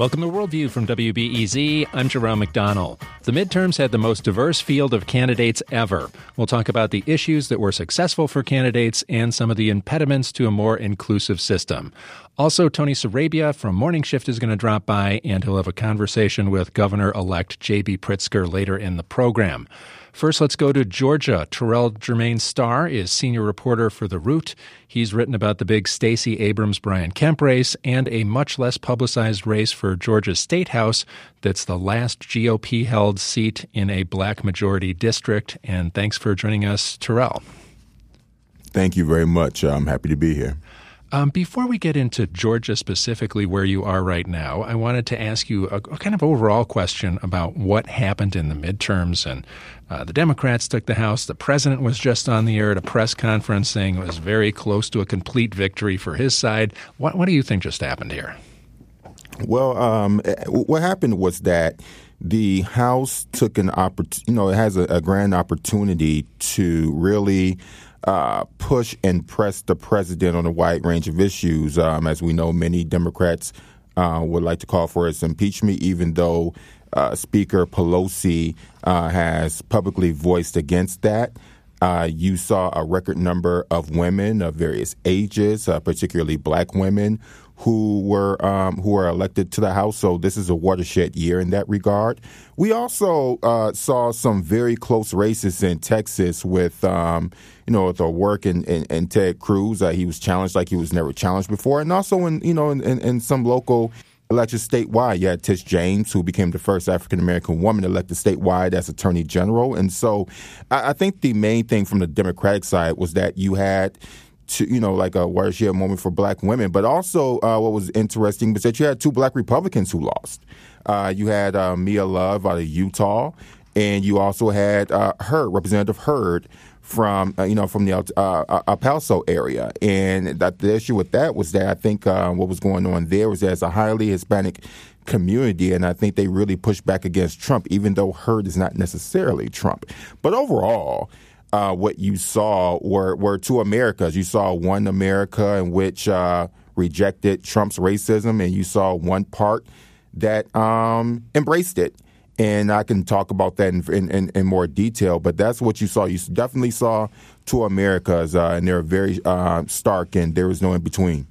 Welcome to Worldview from WBEZ. I'm Jerome McDonnell. The midterms had the most diverse field of candidates ever. We'll talk about the issues that were successful for candidates and some of the impediments to a more inclusive system. Also, Tony Sarabia from Morning Shift is going to drop by, and he'll have a conversation with Governor elect J.B. Pritzker later in the program. First, let's go to Georgia. Terrell Jermaine Starr is senior reporter for The Root. He's written about the big Stacey Abrams Brian Kemp race and a much less publicized race for Georgia's State House that's the last GOP held seat in a black majority district. And thanks for joining us, Terrell. Thank you very much. I'm happy to be here. Um, before we get into Georgia specifically, where you are right now, I wanted to ask you a, a kind of overall question about what happened in the midterms. And uh, the Democrats took the House. The president was just on the air at a press conference saying it was very close to a complete victory for his side. What, what do you think just happened here? Well, um, what happened was that the House took an opportunity, you know, it has a, a grand opportunity to really uh, push and press the president on a wide range of issues. Um, as we know, many Democrats uh, would like to call for his impeachment, even though uh, Speaker Pelosi uh, has publicly voiced against that. Uh, you saw a record number of women of various ages, uh, particularly black women, who were um, who were elected to the House. So this is a watershed year in that regard. We also uh, saw some very close races in Texas with um, you know the work in, in Ted Cruz. Uh, he was challenged like he was never challenged before, and also in you know in, in, in some local elections statewide. You had Tish James, who became the first African American woman elected statewide as Attorney General. And so I think the main thing from the Democratic side was that you had to, you know, like a watershed moment for black women. But also, uh, what was interesting was that you had two black Republicans who lost. Uh, you had uh, Mia Love out of Utah, and you also had uh, Representative Hurd from uh, you know from the uh, El Paso area, and that the issue with that was that I think what was going on there was as a highly Hispanic community, and I think they really pushed back against Trump, even though Hurd is not necessarily Trump. But overall, uh, what you saw were, were two Americas. You saw one America in which uh, rejected Trump's racism, and you saw one part that um, embraced it. And I can talk about that in, in, in, more detail, but that's what you saw. You definitely saw two Americas, uh, and they're very uh, stark, and there was no in between.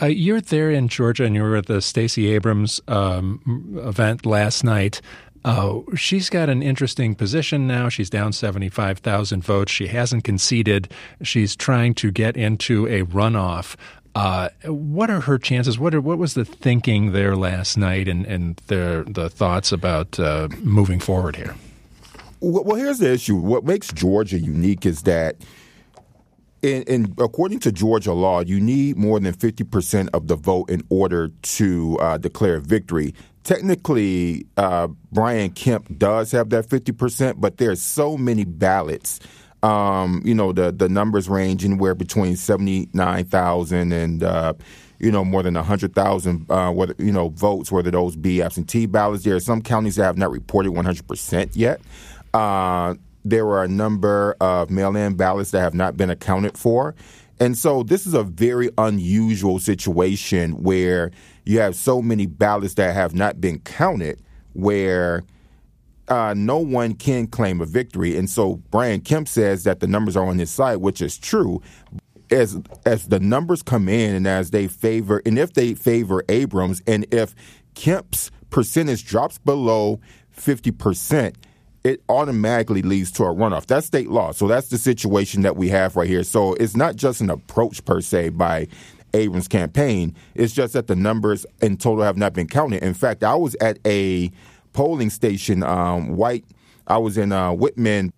Uh, you're there in Georgia, and you were at the Stacey Abrams um, event last night. Uh, she's got an interesting position now. She's down 75,000 votes. She hasn't conceded. She's trying to get into a runoff. Uh, what are her chances? What are, what was the thinking there last night, and and the the thoughts about uh, moving forward here? Well, here's the issue. What makes Georgia unique is that, in, in according to Georgia law, you need more than fifty percent of the vote in order to uh, declare victory technically, uh, Brian Kemp does have that 50%, but there's so many ballots. Um, you know, the, the numbers range anywhere between 79,000 and, uh, you know, more than 100,000, uh, whether, you know, votes, whether those be absentee ballots. There are some counties that have not reported 100% yet. Uh, there are a number of mail in ballots that have not been accounted for. And so this is a very unusual situation where you have so many ballots that have not been counted where uh, no one can claim a victory. And so Brian Kemp says that the numbers are on his side, which is true. As as the numbers come in and as they favor and if they favor Abrams and if Kemp's percentage drops below fifty percent, it automatically leads to a runoff. That's state law. So that's the situation that we have right here. So it's not just an approach per se by Abrams' campaign. It's just that the numbers in total have not been counted. In fact, I was at a polling station, um, white. I was in uh, Whitman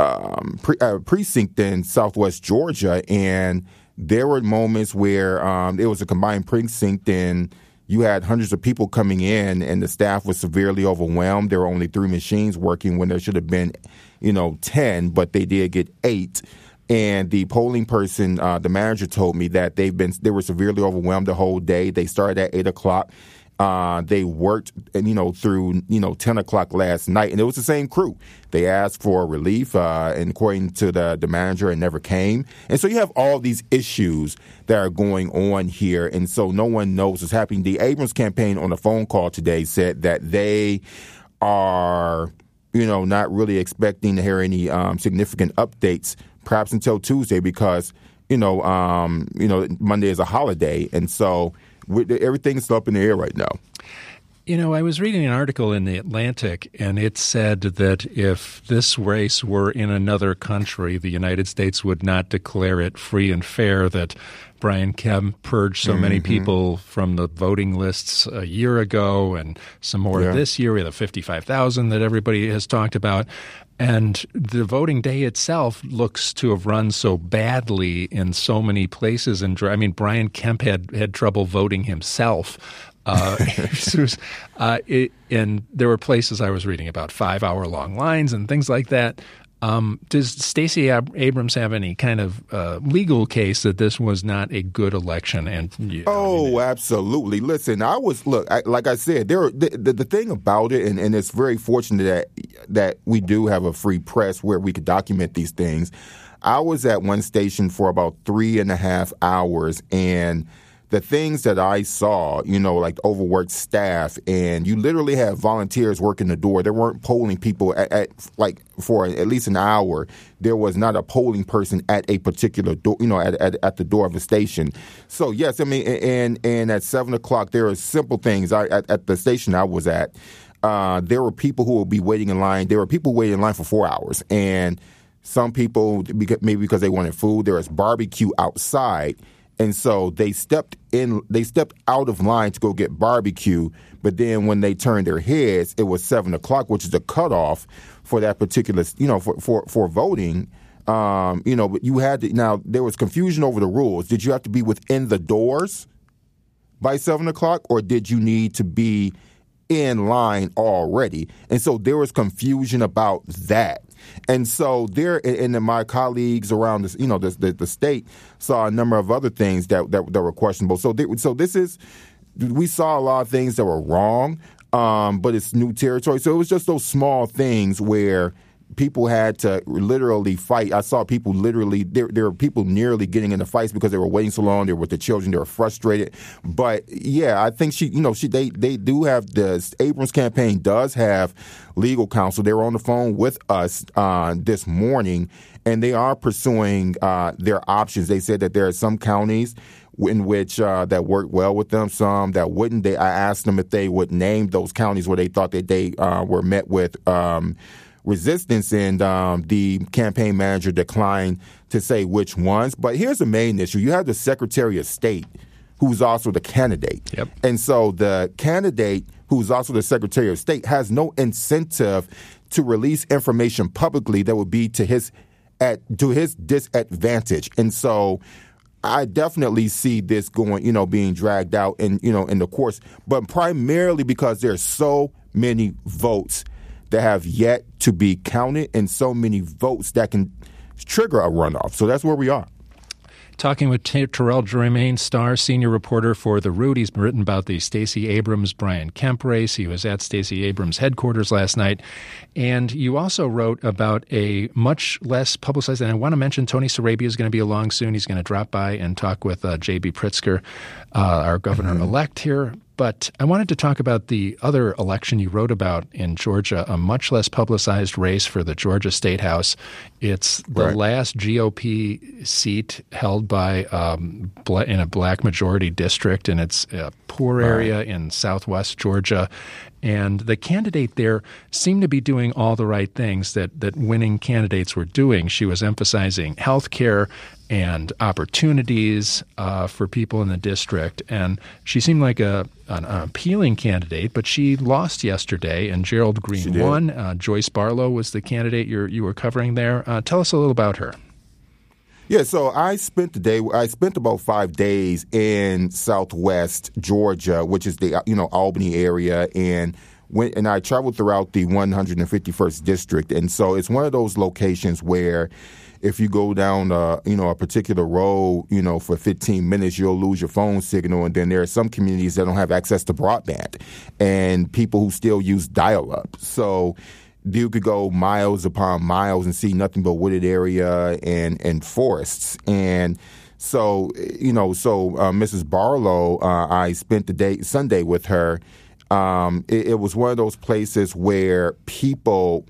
um, pre- uh, precinct in Southwest Georgia, and there were moments where um, it was a combined precinct and you had hundreds of people coming in and the staff was severely overwhelmed. There were only three machines working when there should have been, you know, 10, but they did get eight. And the polling person, uh, the manager told me that they've been, they were severely overwhelmed the whole day. They started at eight o'clock Uh, they worked, you know, through you know ten o'clock last night, and it was the same crew. They asked for relief, uh, and according to the the manager, it never came. And so you have all these issues that are going on here, and so no one knows what's happening. The Abrams campaign on a phone call today said that they are, you know, not really expecting to hear any um, significant updates, perhaps until Tuesday, because you know, um, you know, Monday is a holiday, and so everything's up in the air right now. You know, I was reading an article in the Atlantic, and it said that if this race were in another country, the United States would not declare it free and fair. That Brian Kemp purged so mm-hmm. many people from the voting lists a year ago, and some more yeah. this year. We have the fifty-five thousand that everybody has talked about. And the voting day itself looks to have run so badly in so many places. And I mean, Brian Kemp had had trouble voting himself. Uh, uh, it, and there were places I was reading about five hour long lines and things like that. Um, does Stacey Ab- Abrams have any kind of uh, legal case that this was not a good election? And you know, oh, I mean, absolutely. Listen, I was look I, like I said. There, the, the, the thing about it, and, and it's very fortunate that that we do have a free press where we could document these things. I was at one station for about three and a half hours, and the things that I saw, you know, like overworked staff, and you literally have volunteers working the door. There weren't polling people at, at, like for at least an hour. There was not a polling person at a particular door, you know, at, at, at the door of the station. So yes, I mean, and and at seven o'clock there are simple things. I at, at the station I was at, uh, there were people who would be waiting in line. There were people waiting in line for four hours, and some people maybe because they wanted food. There was barbecue outside and so they stepped in, they stepped out of line to go get barbecue. But then when they turned their heads, it was seven o'clock, which is a cutoff for that particular, you know, for, for, for voting. Um, you know, but you had to, now there was confusion over the rules. Did you have to be within the doors by seven o'clock or did you need to be in line already? And so there was confusion about that. And so there, and then my colleagues around this, you know, the, the, the state saw a number of other things that that, that were questionable. So, they, so this is, we saw a lot of things that were wrong, um, but it's new territory. So it was just those small things where people had to literally fight. I saw people literally there. There were people nearly getting into fights because they were waiting so long. They were with the children. They were frustrated. But yeah, I think she, you know, she they they do have the Abrams campaign does have legal counsel. They were on the phone with us uh, this morning, and they are pursuing uh, their options. They said that there are some counties in which uh, that worked well with them, some that wouldn't. They I asked them if they would name those counties where they thought that they uh, were met with. Um, resistance, and um, the campaign manager declined to say which ones. But here's the main issue: you have the Secretary of State, who's also the candidate, yep. and so the candidate, who's also the Secretary of State, has no incentive to release information publicly that would be to his at to his disadvantage, and so. I definitely see this going, you know, being dragged out in, you know, in the course, but primarily because there's so many votes that have yet to be counted and so many votes that can trigger a runoff. So that's where we are. Talking with Terrell Jermaine Starr, senior reporter for The Root. He's written about the Stacey Abrams Brian Kemp race. He was at Stacey Abrams headquarters last night. And you also wrote about a much less publicized, and I want to mention Tony Sarabia is going to be along soon. He's going to drop by and talk with uh, J.B. Pritzker, uh, our governor elect here. But I wanted to talk about the other election you wrote about in Georgia, a much less publicized race for the Georgia State House. It's the right. last GOP seat held by um, in a black majority district, and it's a poor area right. in southwest Georgia. And the candidate there seemed to be doing all the right things that, that winning candidates were doing. She was emphasizing health care and opportunities uh, for people in the district. And she seemed like a, an, an, appealing candidate, but she lost yesterday, and Gerald Green won. Uh, Joyce Barlow was the candidate you you were covering there. Uh, tell us a little about her. Yeah, so I spent the day. I spent about five days in Southwest Georgia, which is the you know Albany area, and went and I traveled throughout the 151st district, and so it's one of those locations where if you go down, uh, you know, a particular road, you know, for 15 minutes, you'll lose your phone signal. And then there are some communities that don't have access to broadband, and people who still use dial-up. So you could go miles upon miles and see nothing but wooded area and and forests and. So you know, so uh, Mrs. Barlow, uh, I spent the day Sunday with her. Um, it, it was one of those places where people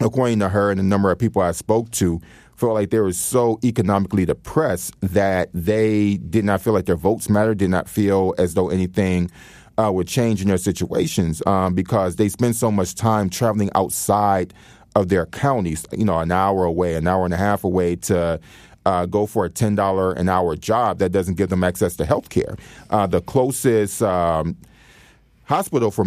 according to her and the number of people I spoke to, felt like they were so economically depressed that they did not feel like their votes mattered, did not feel as though anything uh, would change in their situations um, because they spend so much time traveling outside of their counties, you know, an hour away, an hour and a half away to uh, go for a $10 an hour job that doesn't give them access to health care. Uh, the closest um, hospital for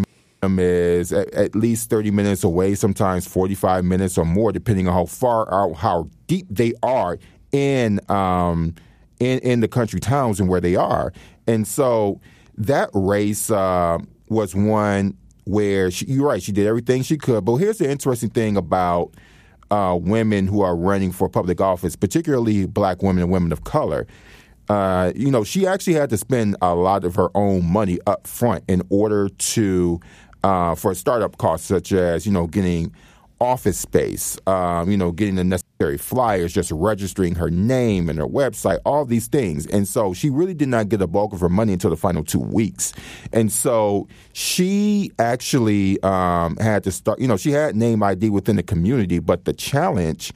is at, at, least 30 minutes away, sometimes 45 minutes or more, depending on how far out, how deep they are in, um, in, in the country towns and where they are. And so that race uh, was one where she, you're right, she did everything she could. But here's the interesting thing about uh, women who are running for public office, particularly black women and women of color. Uh, you know, she actually had to spend a lot of her own money up front in order to uh, for startup costs such as you know getting office space, um, you know, getting the necessary flyers, just registering her name and her website, all these things. And so she really did not get a bulk of her money until the final two weeks. And so she actually um, had to start, you know, she had name ID within the community, but the challenge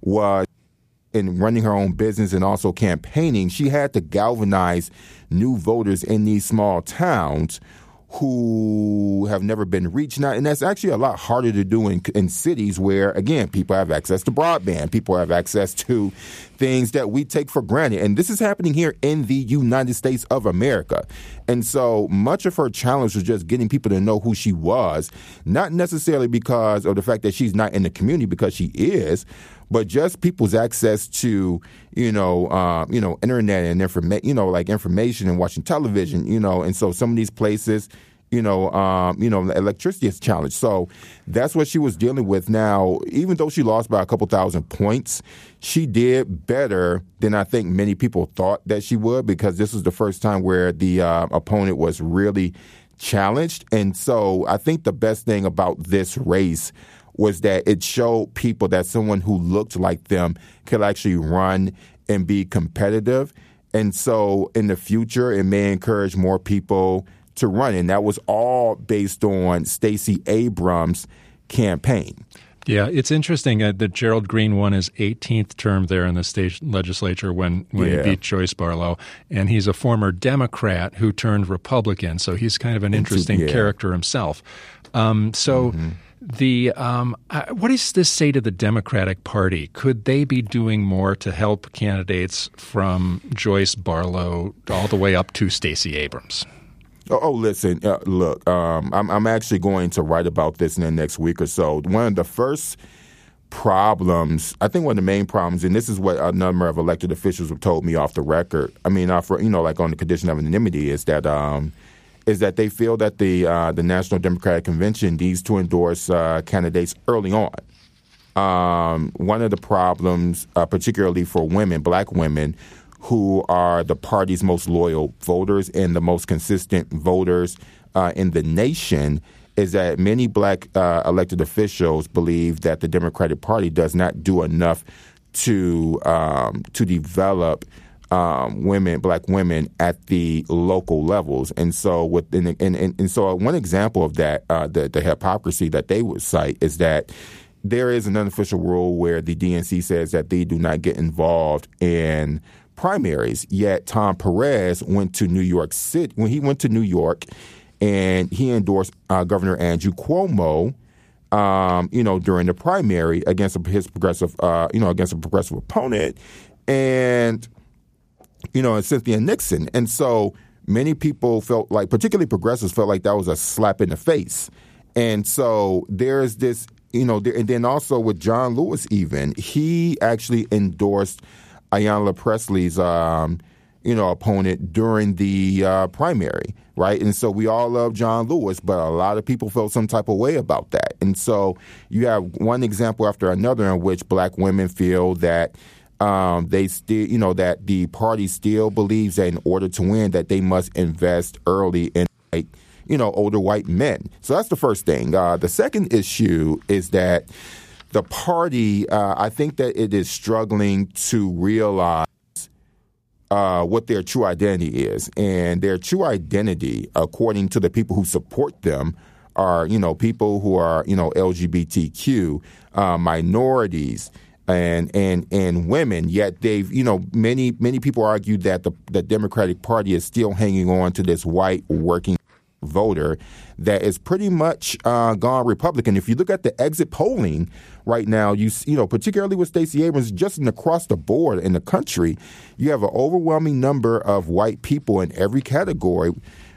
was in running her own business and also campaigning, she had to galvanize new voters in these small towns who have never been reached. Now and that's actually a lot harder to do in, in cities where again people have access to broadband. People have access to things that we take for granted. And this is happening here in the united states of america. And so much of her challenge was just getting people to know who she was not necessarily because of the fact that she's not in the community because she is but just people's access to you know uh, you know internet and information you know like information and watching television you know and so some of these places you know, um, you know, electricity is challenged. So that's what she was dealing with. Now, even though she lost by a couple thousand points, she did better than I think many people thought that she would because this was the first time where the uh, opponent was really challenged. And so I think the best thing about this race was that it showed people that someone who looked like them could actually run and be competitive. And so in the future, it may encourage more people to run. And that was all based on Stacey Abrams' campaign. Yeah, it's interesting uh, that Gerald Green won his 18th term there in the state legislature when, when yeah. he beat Joyce Barlow. And he's a former Democrat who turned Republican. So he's kind of an interesting yeah. character himself. Um, so. Mm-hmm the um, uh, what does this say to the Democratic Party? Could they be doing more to help candidates from Joyce Barlow all the way up to Stacey Abrams? Oh, oh listen, uh, look, um, I'm, I'm actually going to write about this in the next week or so. One of the first problems, I think one of the main problems, and this is what a number of elected officials have told me off the record. I mean, off, you know, like on the condition of anonymity, is that um, is that they feel that the uh, the National Democratic Convention needs to endorse uh, candidates early on. Um, one of the problems, uh, particularly for women, black women, who are the party's most loyal voters and the most consistent voters uh, in the nation, is that many black uh, elected officials believe that the Democratic Party does not do enough to um, to develop um, women, black women at the local levels. And so, with and, and, and so one example of that, uh, the, the hypocrisy that they would cite is that there is an unofficial rule where the DNC says that they do not get involved in primaries. Yet Tom Perez went to New York City when he went to New York, and he endorsed uh, Governor Andrew Cuomo. Um, you know, during the primary against his progressive, uh, you know, against a progressive opponent, and you know, and Cynthia Nixon. And so many people felt like, particularly progressives, felt like that was a slap in the face. And so there's this, you know, and then also with John Lewis, even, he actually endorsed Ayanna Pressley's um, you know, opponent during the uh, primary, right? And so we all love John Lewis, but a lot of people felt some type of way about that. And so you have one example after another in which black women feel that um, they still, you know, that the party still believes that in order to win, that they must invest early in, like, you know, older white men. So that's the first thing. Uh, the second issue is that the party, uh, I think that it is struggling to realize uh, what their true identity is. And their true identity, according to the people who support them, are, you know, people who are, you know, LGBTQ, uh, minorities, and and and women. Yet they've, you know, many many people argue that the the Democratic Party is still hanging on to this white working voter that is pretty much uh, gone Republican. If you look at the exit polling right now, you you know particularly with Stacey Abrams, just across the board in the country, you have an overwhelming number of white people in every category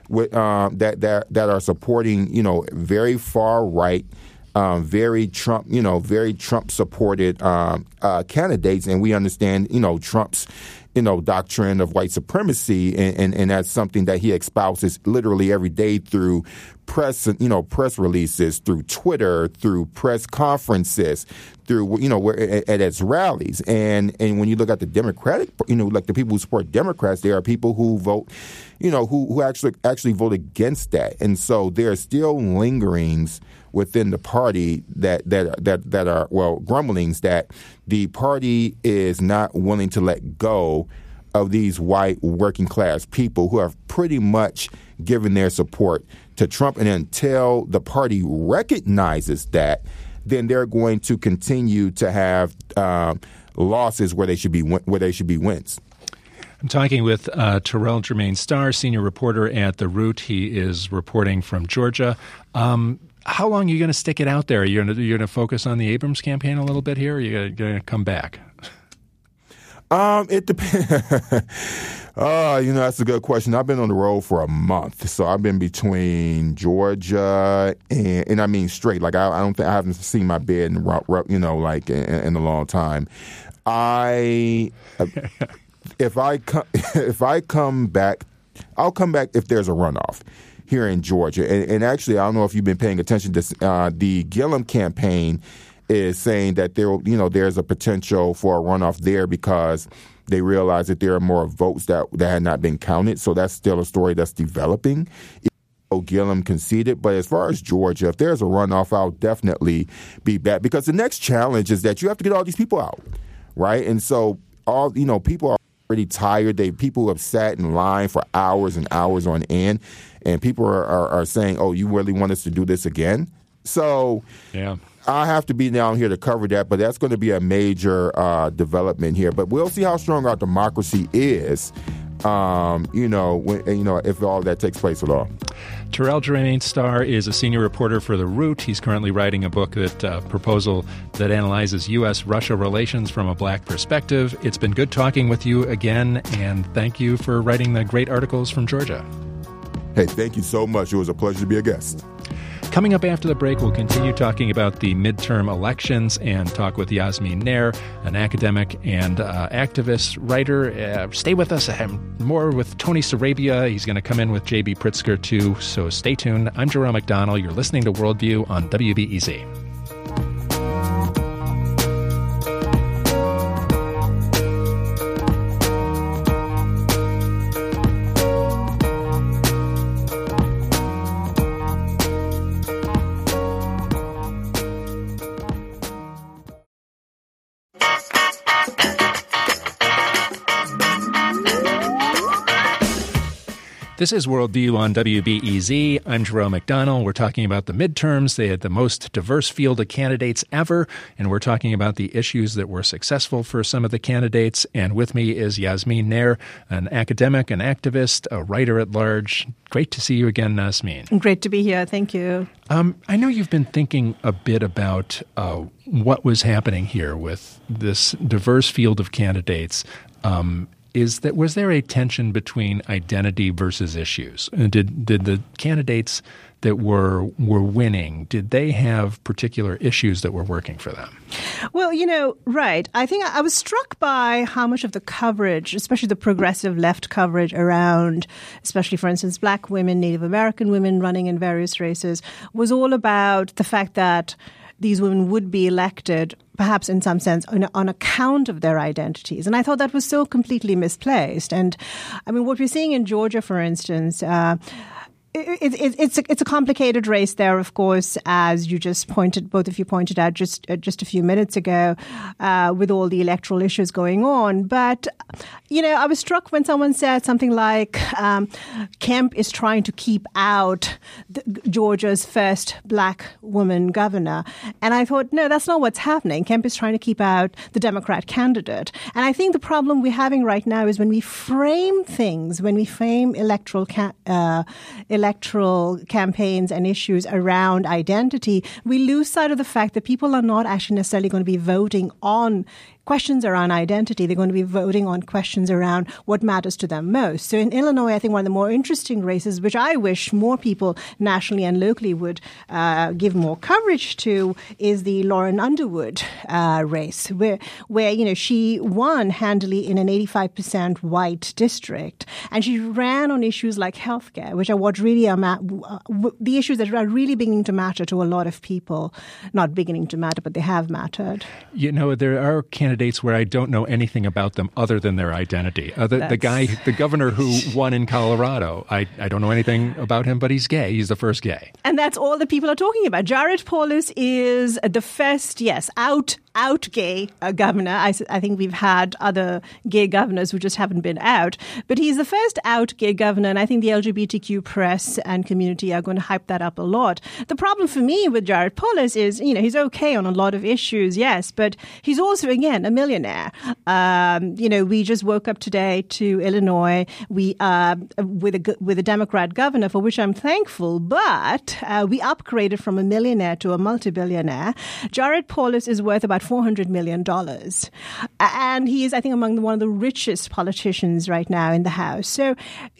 with, uh, that that that are supporting you know very far right. Um, very Trump, you know, very Trump supported um, uh, candidates, and we understand, you know, Trump's you know, doctrine of white supremacy, and, and, and, that's something that he espouses literally every day through press, you know, press releases, through Twitter, through press conferences, through you know, where, at, at rallies, and and when you look at the Democratic, you know, like the people who support Democrats, there are people who vote, you know, who who actually actually vote against that, and so there are still lingerings within the party that that that that are well grumblings that the party is not willing to let go of these white working class people who have pretty much given their support to Trump and until the party recognizes that then they're going to continue to have uh, losses where they should be where they should be wins. I'm talking with uh, Terrell Jermaine Starr, senior reporter at The Root. He is reporting from Georgia. Um, how long are you going to stick it out there? Are you going to, you're going to focus on the Abrams campaign a little bit here, or are you going to come back? Um, it depends. uh, you know, that's a good question. I've been on the road for a month, so I've been between Georgia and, and I mean straight. Like I, I don't think I haven't seen my bed in, you know, like in, in a long time. I, if I come, if I come back, I'll come back if there's a runoff here in Georgia. And, and actually, I don't know if you've been paying attention to uh, the Gillum campaign is saying that there, you know, there's a potential for a runoff there because they realize that there are more votes that that had not been counted. So that's still a story that's developing. Gillum conceded, but as far as Georgia, if there's a runoff, I'll definitely be back because the next challenge is that you have to get all these people out, right? And so all you know, people are already tired. They people have sat in line for hours and hours on end, and people are, are, are saying, "Oh, you really want us to do this again?" So, yeah. I have to be down here to cover that, but that's going to be a major uh, development here. But we'll see how strong our democracy is. Um, you know, when, you know, if all that takes place at all. Terrell Jermaine Starr is a senior reporter for The Root. He's currently writing a book that uh, proposal that analyzes U.S.-Russia relations from a black perspective. It's been good talking with you again, and thank you for writing the great articles from Georgia. Hey, thank you so much. It was a pleasure to be a guest. Coming up after the break, we'll continue talking about the midterm elections and talk with Yasmin Nair, an academic and uh, activist writer. Uh, stay with us. more with Tony Sarabia. He's going to come in with JB Pritzker, too. So stay tuned. I'm Jerome McDonnell. You're listening to Worldview on WBEZ. This is Worldview on WBEZ. I'm Jerome McDonnell. We're talking about the midterms. They had the most diverse field of candidates ever, and we're talking about the issues that were successful for some of the candidates. And with me is Yasmin Nair, an academic, an activist, a writer at large. Great to see you again, Yasmin. Great to be here. Thank you. Um, I know you've been thinking a bit about uh, what was happening here with this diverse field of candidates. Um, is that was there a tension between identity versus issues? Did did the candidates that were were winning, did they have particular issues that were working for them? Well, you know, right. I think I was struck by how much of the coverage, especially the progressive left coverage around, especially for instance, black women, Native American women running in various races, was all about the fact that these women would be elected, perhaps in some sense, on, on, account of their identities. And I thought that was so completely misplaced. And I mean, what we're seeing in Georgia, for instance, uh, it, it, it's a, it's a complicated race there, of course, as you just pointed, both of you pointed out just uh, just a few minutes ago, uh, with all the electoral issues going on. But you know, I was struck when someone said something like, um, "Kemp is trying to keep out the, Georgia's first black woman governor," and I thought, no, that's not what's happening. Kemp is trying to keep out the Democrat candidate, and I think the problem we're having right now is when we frame things, when we frame electoral. Ca- uh, electoral campaigns and issues around identity, we lose sight of the fact that people are not actually necessarily going to be voting on questions around identity. They're going to be voting on questions around what matters to them most. So in Illinois, I think one of the more interesting races, which I wish more people nationally and locally would uh, give more coverage to, is the Lauren Underwood uh, race, where where you know she won handily in an 85% white district, and she ran on issues like healthcare, which are what really are ma- the issues that are really beginning to matter to a lot of people. Not beginning to matter, but they have mattered. You know, there are candidates candidates where I don't know anything about them other than their identity. Uh, the, the, guy, the governor who won in Colorado, I, I don't know anything about him, but he's gay. He's the first gay. And that's all that people are talking about. Jared Polis is the first, yes, out out gay uh, governor. I, I, think we've had other gay governors who just haven't been out, but he's the first out gay governor, and I think the LGBTQ press and community are going to hype that up a lot. The problem for me with Jared Polis is, you know, he's okay on a lot of issues, yes, but he's also again a millionaire. Um, you know, we just woke up today to Illinois, we uh, with a with a Democrat governor, for which I'm thankful, but uh, we upgraded from a millionaire to a multi-billionaire. Jared Polis is worth about $400 million. And he is, I think, among one of the richest politicians right now in the House. So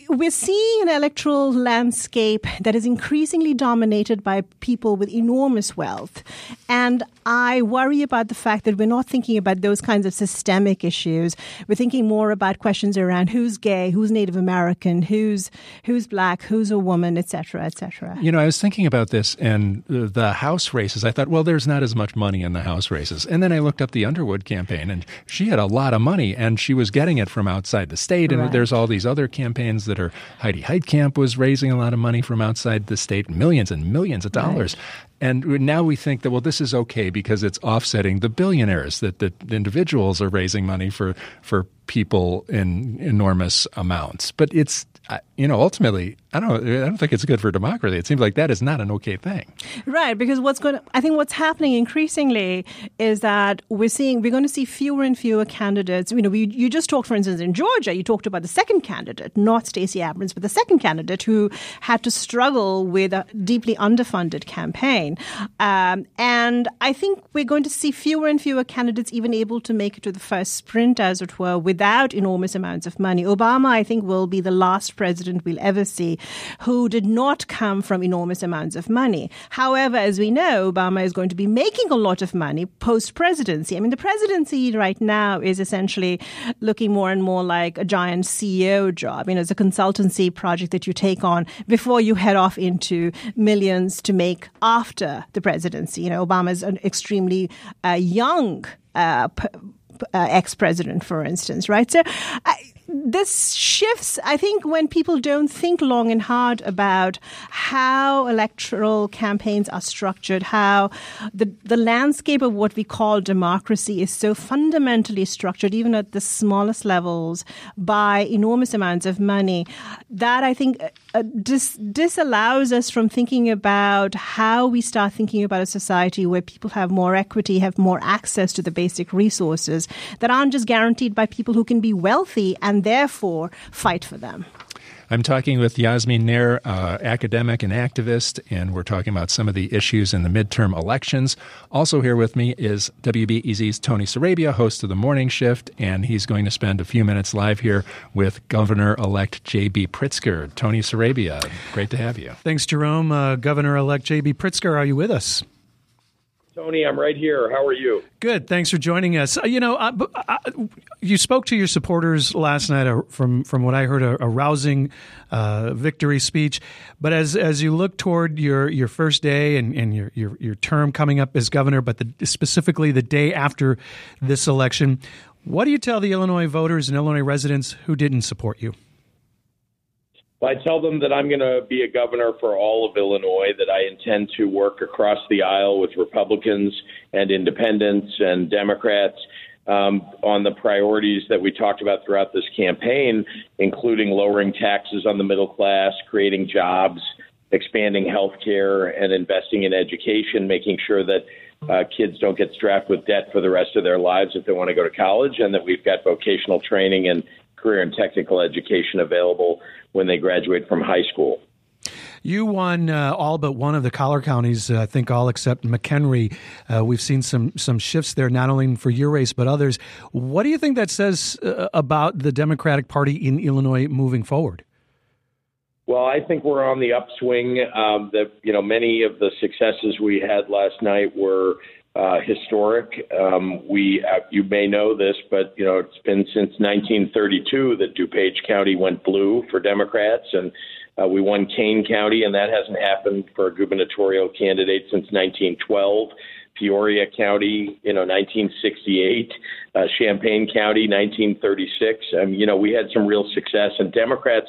we're seeing an electoral landscape that is increasingly dominated by people with enormous wealth. And I worry about the fact that we're not thinking about those kinds of systemic issues. We're thinking more about questions around who's gay, who's Native American, who's who's black, who's a woman, etc., etc. You know, I was thinking about this in the House races. I thought, well, there's not as much money in the House races. And then I looked up the Underwood campaign, and she had a lot of money, and she was getting it from outside the state. And right. there's all these other campaigns that are Heidi Heitkamp was raising a lot of money from outside the state, millions and millions of dollars. Right. And now we think that, well, this is okay because it's offsetting the billionaires, that the individuals are raising money for, for people in enormous amounts. But it's, you know, ultimately, I don't, I don't think it's good for democracy. It seems like that is not an okay thing. Right, because what's going, to, I think what's happening increasingly is that we're seeing, we're going to see fewer and fewer candidates. You know, we, you just talked, for instance, in Georgia, you talked about the second candidate, not Stacey Abrams, but the second candidate who had to struggle with a deeply underfunded campaign. Um, and I think we're going to see fewer and fewer candidates even able to make it to the first sprint, as it were, without enormous amounts of money. Obama, I think, will be the last president we'll ever see who did not come from enormous amounts of money. However, as we know, Obama is going to be making a lot of money post presidency. I mean, the presidency right now is essentially looking more and more like a giant CEO job. You know, it's a consultancy project that you take on before you head off into millions to make after the presidency. You know, Obama is an extremely uh, young uh, p- uh, ex-president, for instance, right? So I, this shifts, I think, when people don't think long and hard about how electoral campaigns are structured, how the, the landscape of what we call democracy is so fundamentally structured, even at the smallest levels, by enormous amounts of money, that I think uh, dis- disallows us from thinking about how we start thinking about a society where people have more equity, have more access to the basic resources that aren't just guaranteed by people who can be wealthy and therefore fight for them. I'm talking with Yasmin Nair, uh, academic and activist, and we're talking about some of the issues in the midterm elections. Also, here with me is WBEZ's Tony Sarabia, host of the morning shift, and he's going to spend a few minutes live here with Governor elect J.B. Pritzker. Tony Sarabia, great to have you. Thanks, Jerome. Uh, Governor elect J.B. Pritzker, are you with us? Tony, I'm right here. How are you? Good. Thanks for joining us. Uh, you know, I, I, you spoke to your supporters last night uh, from from what I heard a, a rousing uh, victory speech. But as as you look toward your, your first day and, and your, your your term coming up as governor, but the, specifically the day after this election, what do you tell the Illinois voters and Illinois residents who didn't support you? I tell them that I'm going to be a governor for all of Illinois, that I intend to work across the aisle with Republicans and independents and Democrats um, on the priorities that we talked about throughout this campaign, including lowering taxes on the middle class, creating jobs, expanding health care, and investing in education, making sure that uh, kids don't get strapped with debt for the rest of their lives if they want to go to college, and that we've got vocational training and career and technical education available when they graduate from high school. You won uh, all but one of the collar counties, uh, I think all except McHenry. Uh, we've seen some some shifts there, not only for your race but others. What do you think that says uh, about the Democratic Party in Illinois moving forward? Well, I think we're on the upswing. Um, that you know, many of the successes we had last night were uh, historic. Um, we, uh, you may know this, but you know it's been since 1932 that DuPage County went blue for Democrats, and uh, we won Kane County, and that hasn't happened for a gubernatorial candidate since 1912. Peoria County, you know, 1968, uh, Champaign County, 1936. Um, you know, we had some real success, and Democrats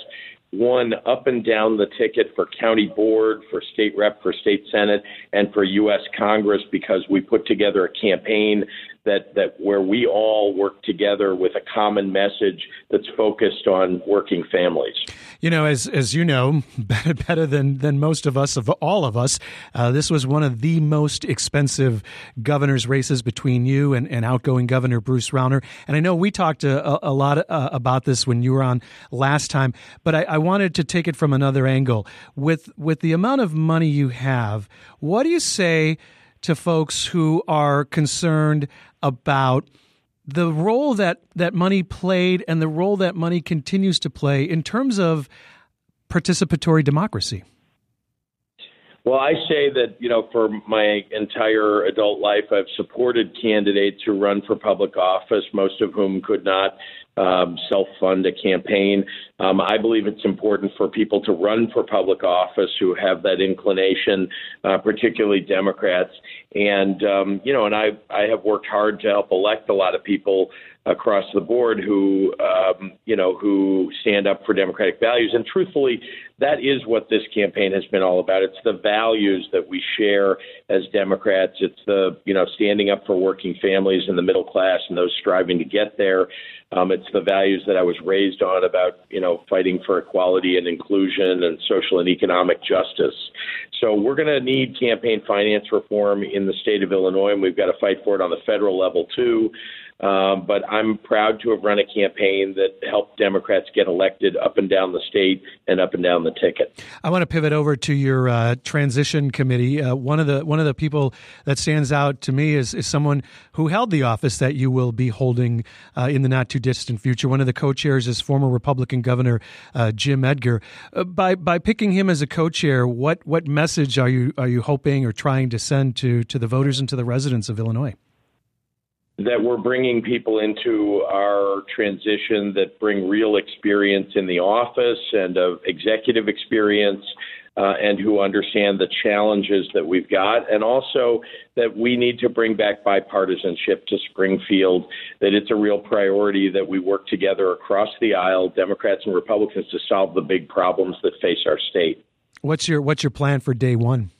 won up and down the ticket for county board, for state rep, for state senate, and for U.S. Congress because we put together a campaign that, that where we all work together with a common message that's focused on working families. You know, as as you know, better, better than than most of us, of all of us, uh, this was one of the most expensive governor's races between you and, and outgoing Governor Bruce Rauner. And I know we talked a, a lot uh, about this when you were on last time, but I, I wanted to take it from another angle. With with the amount of money you have, what do you say? To folks who are concerned about the role that, that money played and the role that money continues to play in terms of participatory democracy? Well, I say that, you know, for my entire adult life, I've supported candidates who run for public office, most of whom could not um, self fund a campaign. Um, I believe it's important for people to run for public office who have that inclination, uh, particularly Democrats. And um, you know, and I I have worked hard to help elect a lot of people across the board who um, you know who stand up for democratic values. And truthfully, that is what this campaign has been all about. It's the values that we share as Democrats. It's the you know standing up for working families and the middle class and those striving to get there. Um, it's the values that I was raised on about you know fighting for equality and inclusion and social and economic justice. So we're going to need campaign finance reform in the state of Illinois, and we've got to fight for it on the federal level too. Um, but I'm proud to have run a campaign that helped Democrats get elected up and down the state and up and down the ticket. I want to pivot over to your uh, transition committee. Uh, one of the one of the people that stands out to me is, is someone who held the office that you will be holding uh, in the not too distant future. One of the co-chairs is former Republican Governor uh, Jim Edgar. Uh, by by picking him as a co-chair, what what message are you are you hoping or trying to send to to the voters and to the residents of Illinois? That we're bringing people into our transition that bring real experience in the office and of executive experience uh, and who understand the challenges that we've got, and also that we need to bring back bipartisanship to Springfield, that it's a real priority that we work together across the aisle, Democrats and Republicans, to solve the big problems that face our state. What's your what's your plan for day one?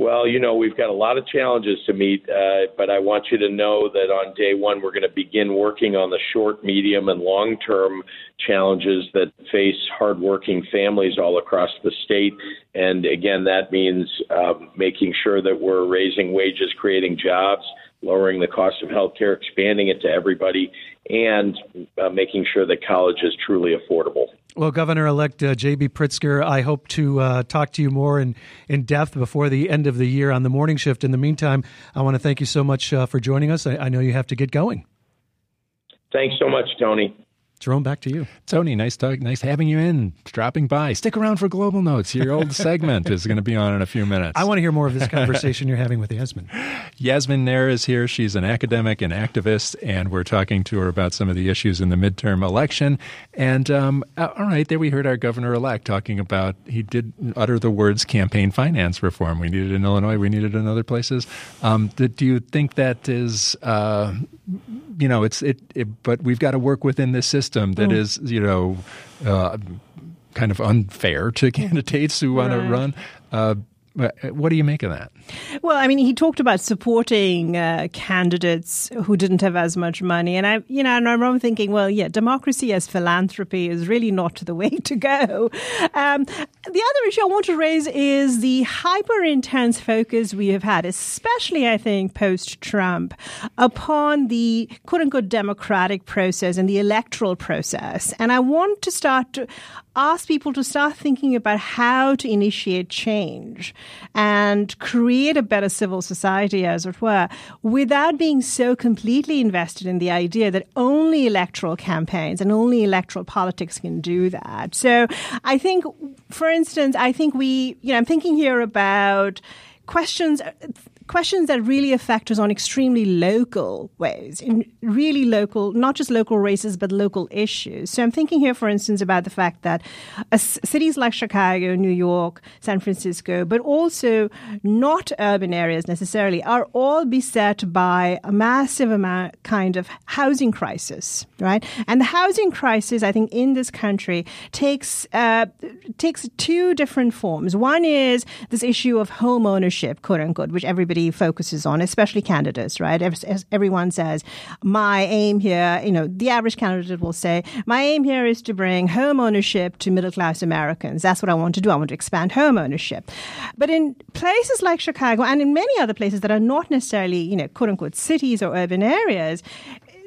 Well, you know, we've got a lot of challenges to meet, uh, but I want you to know that on day one, we're going to begin working on the short, medium, and long term challenges that face hardworking families all across the state. And again, that means um, making sure that we're raising wages, creating jobs, lowering the cost of health care, expanding it to everybody, and uh, making sure that college is truly affordable. Well, Governor elect uh, J.B. Pritzker, I hope to uh, talk to you more in, in depth before the end of the year on the morning shift. In the meantime, I want to thank you so much uh, for joining us. I, I know you have to get going. Thanks so much, Tony. Jerome, back to you. Tony, nice talk, nice having you in, dropping by. Stick around for Global Notes. Your old segment is going to be on in a few minutes. I want to hear more of this conversation you're having with Yasmin. Yasmin Nair is here. She's an academic and activist, and we're talking to her about some of the issues in the midterm election. And um, all right, there we heard our governor elect talking about he did utter the words campaign finance reform. We needed it in Illinois, we needed it in other places. Um, do you think that is? Uh, you know, it's it, it, but we've got to work within this system that mm. is, you know, uh, kind of unfair to candidates who want right. to run. Uh, what do you make of that? Well, I mean, he talked about supporting uh, candidates who didn't have as much money, and I, you know, and I remember thinking, well, yeah, democracy as philanthropy is really not the way to go. Um, the other issue I want to raise is the hyper intense focus we have had, especially I think post Trump, upon the quote unquote democratic process and the electoral process, and I want to start to ask people to start thinking about how to initiate change and create a better civil society, as it were, without being so completely invested in the idea that only electoral campaigns and only electoral politics can do that. So I think, for instance, I think we, you know, I'm thinking here about questions questions that really affect us on extremely local ways, in really local, not just local races, but local issues. So I'm thinking here, for instance, about the fact that uh, cities like Chicago, New York, San Francisco, but also not urban areas necessarily, are all beset by a massive amount kind of housing crisis, right? And the housing crisis, I think, in this country takes uh, takes two different forms. One is this issue of home ownership, quote unquote, which everybody everybody focuses on, especially candidates, right? As everyone says, my aim here, you know, the average candidate will say, my aim here is to bring home ownership to middle class Americans. That's what I want to do. I want to expand home ownership. But in places like Chicago and in many other places that are not necessarily, you know, quote unquote cities or urban areas,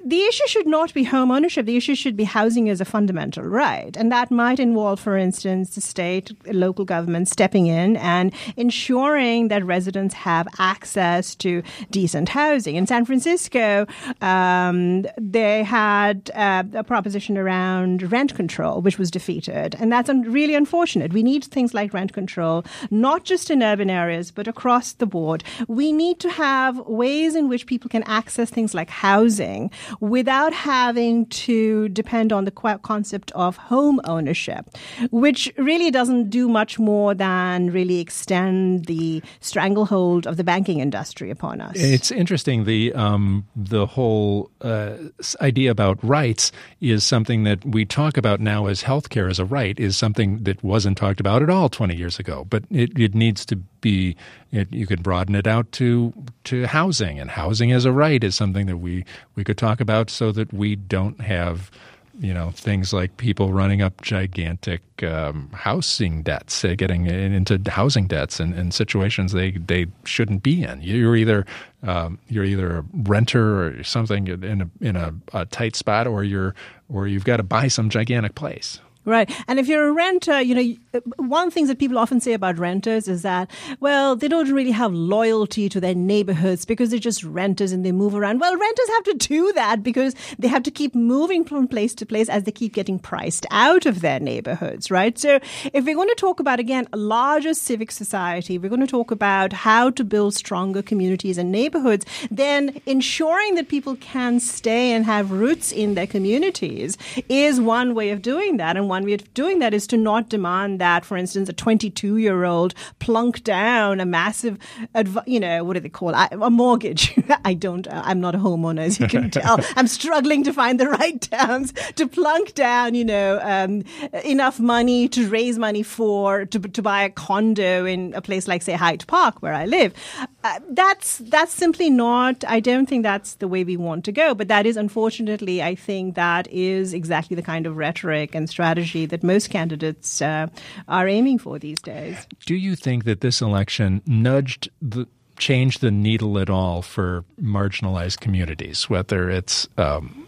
the issue should not be home ownership. The issue should be housing as a fundamental right. And that might involve, for instance, the state, local government stepping in and ensuring that residents have access to decent housing. In San Francisco, um, they had uh, a proposition around rent control, which was defeated. And that's really unfortunate. We need things like rent control, not just in urban areas, but across the board. We need to have ways in which people can access things like housing without having to depend on the concept of home ownership, which really doesn't do much more than really extend the stranglehold of the banking industry upon us. It's interesting. The um, the whole uh, idea about rights is something that we talk about now as healthcare as a right is something that wasn't talked about at all 20 years ago, but it, it needs to be it, you could broaden it out to to housing, and housing as a right is something that we we could talk about so that we don't have you know things like people running up gigantic um, housing debts, uh, getting into housing debts and, and, situations they they shouldn't be in. You're either um, you're either a renter or something in a in a, a tight spot, or you're or you've got to buy some gigantic place. Right. And if you're a renter, you know, one things that people often say about renters is that, well, they don't really have loyalty to their neighborhoods because they're just renters and they move around. Well, renters have to do that because they have to keep moving from place to place as they keep getting priced out of their neighborhoods, right? So if we're going to talk about, again, a larger civic society, we're going to talk about how to build stronger communities and neighborhoods, then ensuring that people can stay and have roots in their communities is one way of doing that. And one way of doing that is to not demand that, for instance, a 22 year old plunk down a massive, adv- you know, what do they call it? a mortgage. I don't, uh, I'm not a homeowner, as you can tell. I'm struggling to find the right terms to plunk down, you know, um, enough money to raise money for, to, to buy a condo in a place like, say, Hyde Park, where I live. Uh, that's, that's simply not, I don't think that's the way we want to go. But that is, unfortunately, I think that is exactly the kind of rhetoric and strategy strategy that most candidates uh, are aiming for these days. Do you think that this election nudged the changed the needle at all for marginalized communities, whether it's um,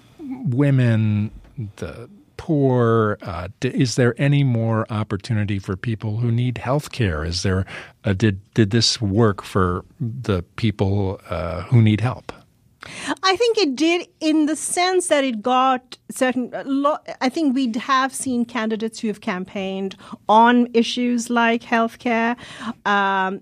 women, the poor? Uh, is there any more opportunity for people who need health care? Is there uh, did did this work for the people uh, who need help? I think it did in the sense that it got certain. I think we have seen candidates who have campaigned on issues like healthcare. Um,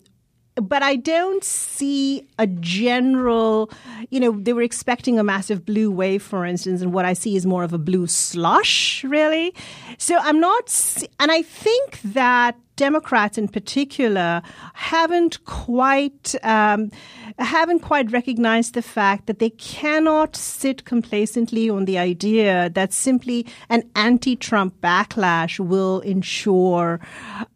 but I don't see a general, you know, they were expecting a massive blue wave, for instance, and what I see is more of a blue slush, really. So I'm not, and I think that Democrats in particular haven't quite um, haven't quite recognized the fact that they cannot sit complacently on the idea that simply an anti-Trump backlash will ensure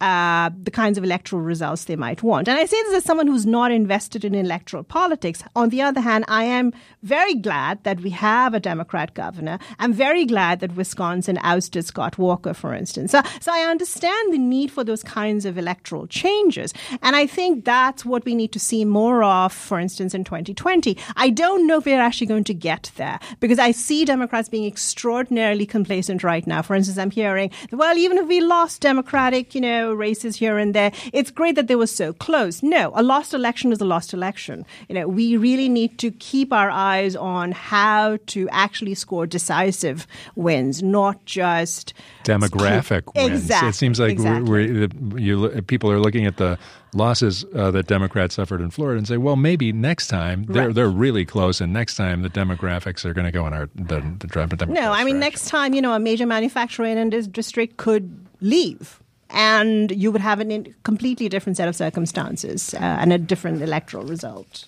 uh, the kinds of electoral results they might want. And I say this as someone who's not invested in electoral politics. On the other hand, I am very glad that we have a Democrat governor. I'm very glad that Wisconsin ousted Scott Walker, for instance. So, so I understand the need for those kinds of electoral changes. And I think that's what we need to see more of, for instance, in 2020. I don't know if we're actually going to get there because I see Democrats being extraordinarily complacent right now. For instance, I'm hearing, well, even if we lost Democratic, you know, races here and there, it's great that they were so close. No, a lost election is a lost election. You know, we really need to keep our eyes on how to actually score decisive wins, not just demographic wins. Exactly. It seems like exactly. we're, we're, you, people are looking at the losses uh, that Democrats suffered in Florida and say, well, maybe next time they're Right. they're really close, and next time the demographics are going to go in our the, the Democrats. No, I mean, direction. next time, you know, a major manufacturer in this district could leave. And you would have a completely different set of circumstances uh, and a different electoral result.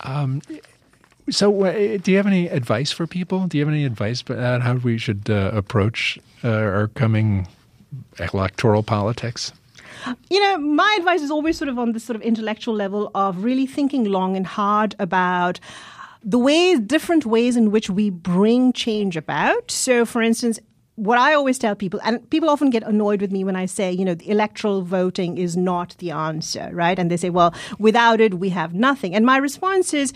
Um, so, uh, do you have any advice for people? Do you have any advice about how we should uh, approach uh, our coming electoral politics? You know, my advice is always sort of on this sort of intellectual level of really thinking long and hard about the ways, different ways in which we bring change about. So, for instance, what I always tell people, and people often get annoyed with me when I say, you know, the electoral voting is not the answer, right? And they say, well, without it, we have nothing. And my response is,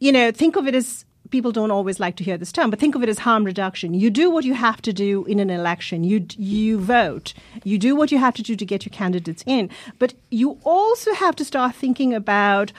you know, think of it as people don't always like to hear this term, but think of it as harm reduction. You do what you have to do in an election. You you vote. You do what you have to do to get your candidates in. But you also have to start thinking about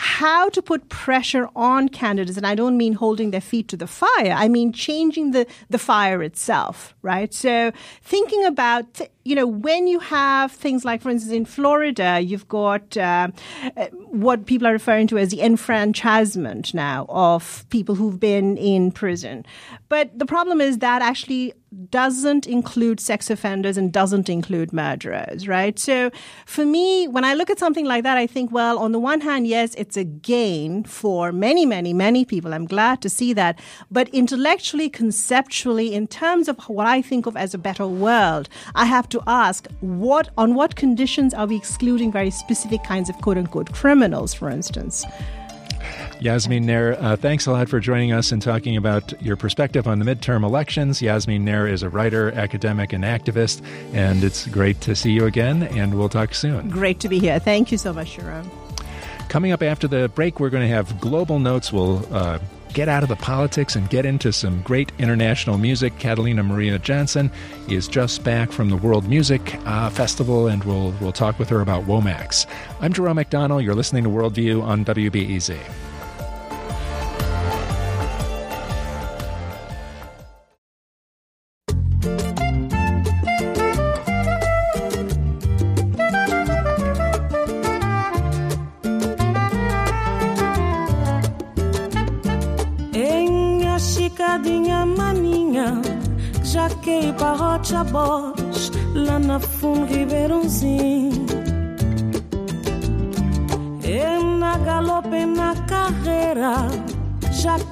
how to put pressure on candidates. And I don't mean holding their feet to the fire. I mean changing the, the fire itself, right? So thinking about, th- you know, when you have things like, for instance, in Florida, you've got uh, uh, what people are referring to as the enfranchisement now of people who've been in prison. But the problem is that actually doesn't include sex offenders and doesn't include murderers, right? So for me, when I look at something like that, I think, well, on the one hand, yes, it's a gain for many, many, many people. I'm glad to see that. But intellectually, conceptually, in terms of what I think of as a better world, I have to ask what, on what conditions are we excluding very specific kinds of quote unquote criminals, for instance? Yasmin Nair, uh, thanks a lot for joining us and talking about your perspective on the midterm elections. Yasmin Nair is a writer, academic, and activist, and it's great to see you again, and we'll talk soon. Great to be here. Thank you so much, Sharon. Coming up after the break, we're going to have global notes. We'll uh, get out of the politics and get into some great international music. Catalina Maria Johnson is just back from the World Music uh, Festival, and we'll we'll talk with her about Womex. I'm Jerome McDonnell. You're listening to Worldview on WBEZ.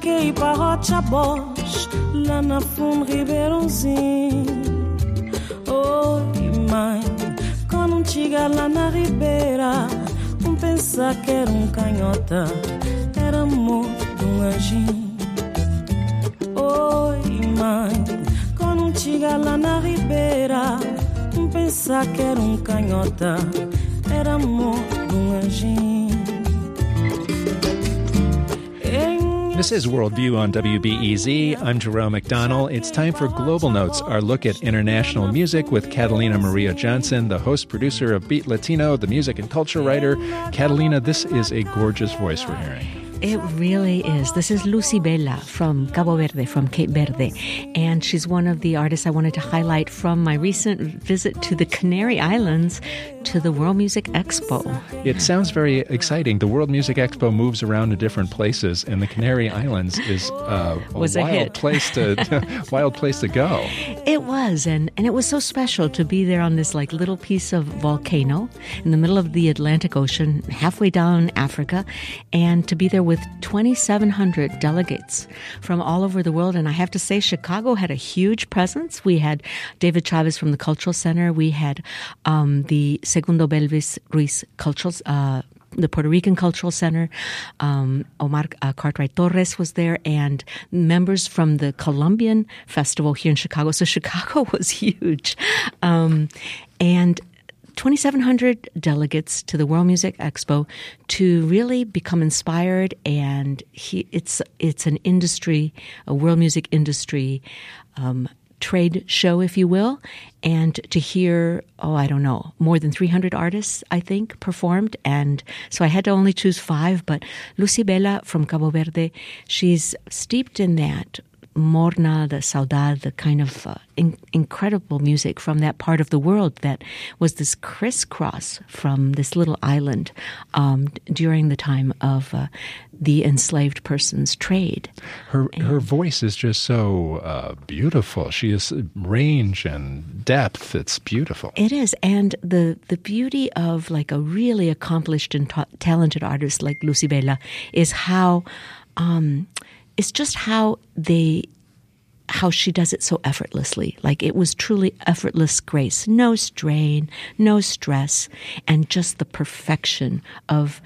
Já que barrote a boz, lá na fundo Ribeirãozinho. Oi, mãe, quando chega lá na ribeira, um pensar que era um canhota, era amor de um anjinho. Oi, mãe, quando chega lá na ribeira, um pensar que era um canhota, era amor de um anjinho. This is Worldview on WBEZ. I'm Jerome McDonnell. It's time for Global Notes, our look at international music with Catalina Maria Johnson, the host producer of Beat Latino, the music and culture writer. Catalina, this is a gorgeous voice we're hearing. It really is. This is Lucibela from Cabo Verde, from Cape Verde. And she's one of the artists I wanted to highlight from my recent visit to the Canary Islands to the World Music Expo. It sounds very exciting. The World Music Expo moves around to different places, and the Canary Islands is uh, a Was a wild place to wild place to go. It was, and, and it was so special to be there on this like little piece of volcano in the middle of the Atlantic Ocean, halfway down Africa, and to be there with 2,700 delegates from all over the world. And I have to say, Chicago had a huge presence. We had David Chavez from the Cultural Center. We had um, the Segundo Belvis Ruiz Cultural. Uh, the Puerto Rican Cultural Center. Um, Omar uh, Kortright Torres was there, and members from the Colombian Festival here in Chicago. So Chicago was huge. Um, and 2,700 delegates to the World Music Expo to really become inspired, and he, it's it's an industry, a world music industry um, trade show, if you will, and to hear, oh, I don't know, more than 300 artists, I think, performed. And so I had to only choose five, but Lucibela from Cabo Verde, she's steeped in that morna, the saudade, the kind of uh, in- incredible music from that part of the world that was this crisscross from this little island um, during the time of uh, the enslaved person's trade. Her her voice is just so uh, beautiful. She has range and depth. It's beautiful. It is, and the the beauty of like a really accomplished and ta- talented artist like Lucibela is how, um, it's just how they, how she does it so effortlessly. Like it was truly effortless grace, no strain, no stress, and just the perfection of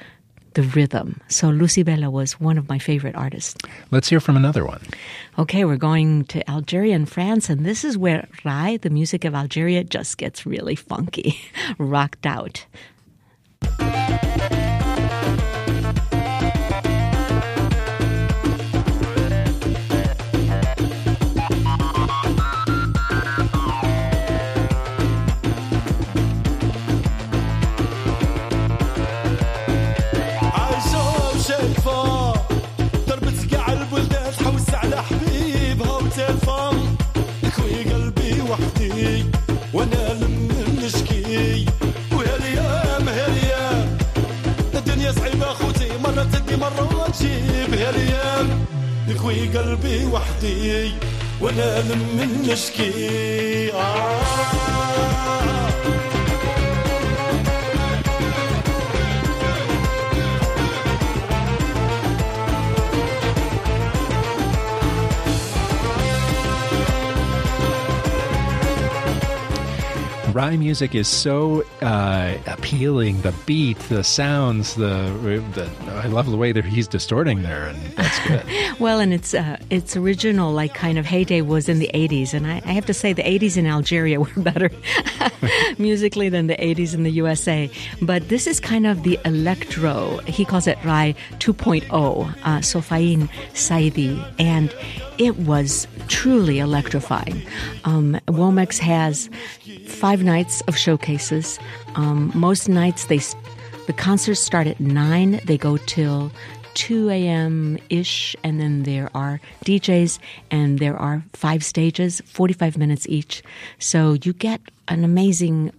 the rhythm. So Lucibela was one of my favorite artists. Let's hear from another one. Okay, we're going to Algeria and France, and this is where Rai, the music of Algeria, just gets really funky, rocked out. عجيب هاليام يقوي قلبي وحدي وأنا من نشكي آه. Rai music is so uh, appealing. The beat, the sounds, the, the I love the way that he's distorting there, and that's good. Well, and its uh, its original like kind of heyday was in the '80s, and I, I have to say the '80s in Algeria were better musically than the '80s in the USA. But this is kind of the electro. He calls it Rai 2.0, uh, Sofiane Saidi, and it was truly electrifying. Um, Womex has five nights of showcases. Um, most nights they the concerts start at nine. They go till 2 a.m. ish, and then there are DJs, and there are five stages, 45 minutes each. So you get an amazing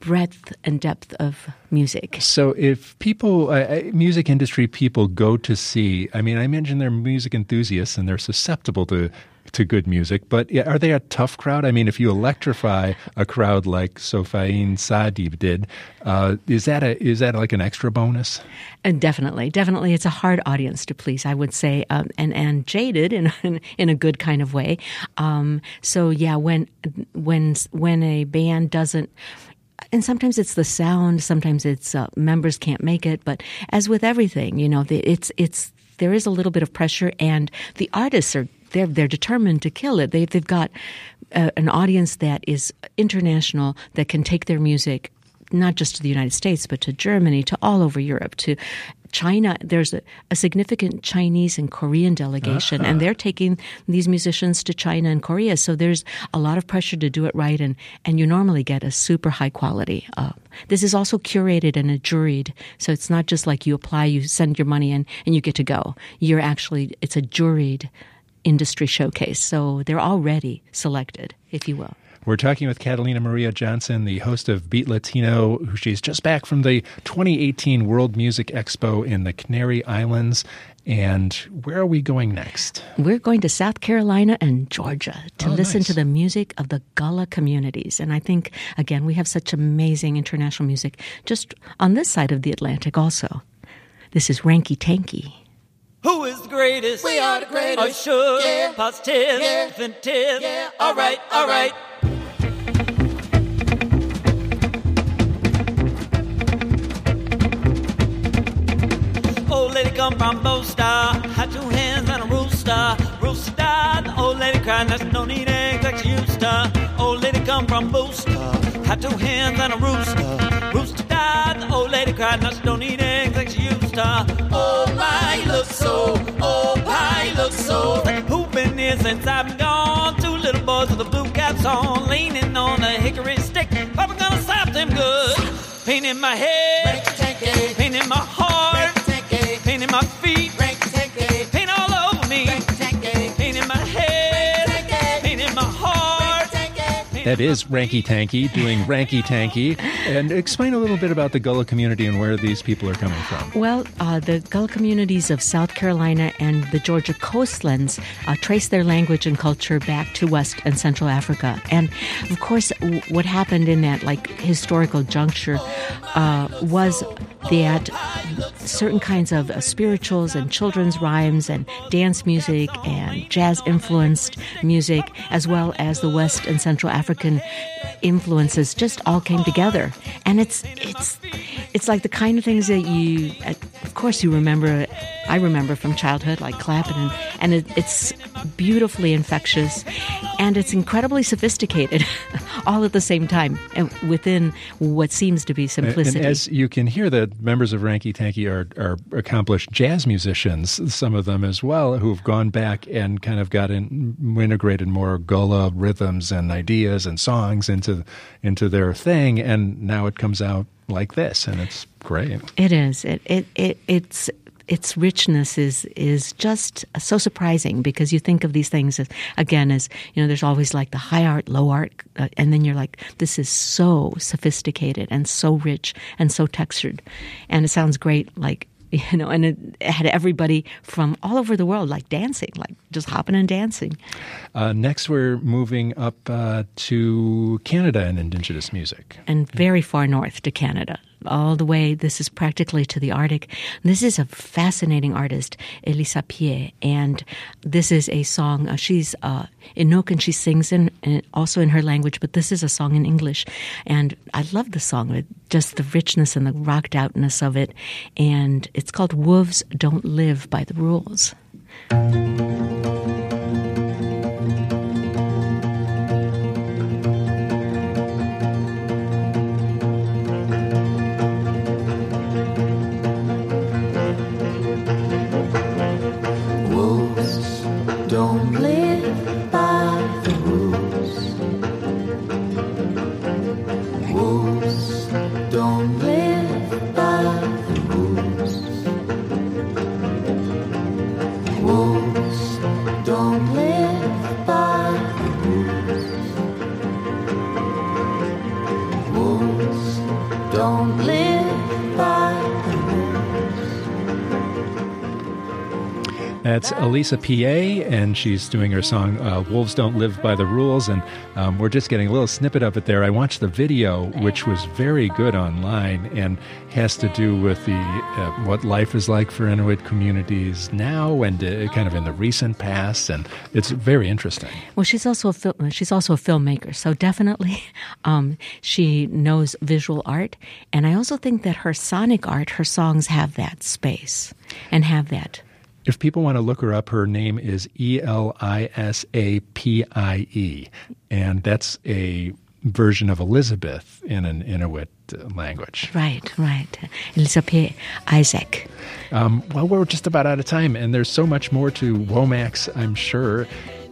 breadth and depth of music. So, if people, uh, uh, music industry people, go to see, I mean, I imagine they're music enthusiasts and they're susceptible to to good music. But yeah, are they a tough crowd? I mean, if you electrify a crowd like Sofiane Saidi did, uh, is that a is that like an extra bonus? And definitely, definitely, it's a hard audience to please. I would say, um, and and jaded in, in in a good kind of way. Um, so yeah, when when when a band doesn't. And sometimes it's the sound. Sometimes it's uh, members can't make it. But as with everything, you know, it's it's there is a little bit of pressure, and the artists are they're they're determined to kill it. They they've got uh, an audience that is international that can take their music not just to the United States, but to Germany, to all over Europe, to China, there's a, a, significant Chinese and Korean delegation, uh-huh. and they're taking these musicians to China and Korea. So there's a lot of pressure to do it right, and, and you normally get a super high quality. Uh, this is also curated and a juried, so it's not just like you apply, you send your money in, and you get to go. You're actually, it's a juried industry showcase. So they're already selected, if you will. We're talking with Catalina Maria Johnson, the host of Beat Latino, who she's just back from the 2018 World Music Expo in the Canary Islands. And where are we going next? We're going to South Carolina and Georgia to oh, listen nice. to the music of the Gullah communities. And I think, again, we have such amazing international music just on this side of the Atlantic also. This is Ranky Tanky. Who is the greatest? We are the greatest. Are sure? Yeah. Positive? Yeah. Definitive? Yeah. All right, all right. Old lady come from Bosta, had two hands and a rooster. Rooster died, the old lady cried, that's no need eggs like she used to. Old lady come from Bosta, had two hands and a rooster. Rooster died, the old lady cried, that's no need eggs like she used to. That is Ranky Tanky doing Ranky Tanky. And explain a little bit about the Gullah community and where these people are coming from. Well, uh, the Gullah communities of South Carolina and the Georgia coastlands uh, trace their language and culture back to West and Central Africa. And of course, w- what happened in that like historical juncture uh, was that certain kinds of uh, spirituals and children's rhymes and dance music and jazz influenced music, as well as the West and Central African influences, just all came together. And it's it's it's like the kind of things that you, uh, of course, you remember. I remember from childhood, like clapping, and, and it, it's beautifully infectious, and it's incredibly sophisticated, all at the same time, and within what seems to be simplicity. And as you can hear, the members of Ranky Tanky are, are accomplished jazz musicians, some of them as well, who've gone back and kind of got in, integrated more Gullah rhythms and ideas and songs into into their thing, and now it comes out like this, and it's great. It is. It it, it it's its richness is is just so surprising because you think of these things as again as you know there's always like the high art low art uh, and then you're like this is so sophisticated and so rich and so textured and it sounds great like you know and it had everybody from all over the world like dancing like just hopping and dancing. Uh, next we're moving up uh, to canada and indigenous music. And very far north to canada all the way. This is practically to the Arctic. This is a fascinating artist, Elisapie, and this is a song. Uh, she's uh, Inuk and she sings in, in, also in her language, but this is a song in English, and I love the song. Just the richness and the rocked outness of it, and it's called "Wolves Don't Live by the Rules." That's Elisapie, and she's doing her song uh, Wolves Don't Live by the Rules. And um, we're just getting a little snippet of it there. I watched the video, which was very good online and has to do with the uh, what life is like for Inuit communities now and uh, kind of in the recent past. And it's very interesting. Well, she's also a fil- she's also a filmmaker, so definitely um, she knows visual art. And I also think that her sonic art, her songs have that space and have that if people want to look her up, her name is E L I S A P I E, and that's a version of Elizabeth in an Inuit uh, language. Right, right. Elizabeth Isaac. Um, well, we're just about out of time, and there's so much more to Womex, I'm sure.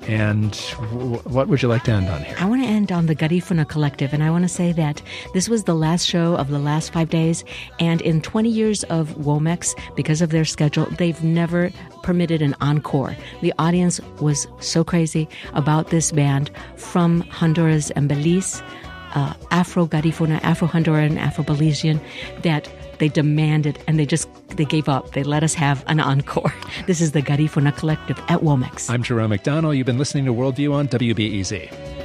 And w- what would you like to end on here? I want to end on the Garifuna Collective, and I want to say that this was the last show of the last five days. And in 20 years of Womex, because of their schedule, they've never permitted an encore. The audience was so crazy about this band from Honduras and Belize, uh, Afro Garifuna, Afro Honduran, Afro Belizean, that they demanded and they just they gave up. They let us have an encore. This is the Garifuna Collective at Womex. I'm Jerome McDonnell. You've been listening to Worldview on WBEZ.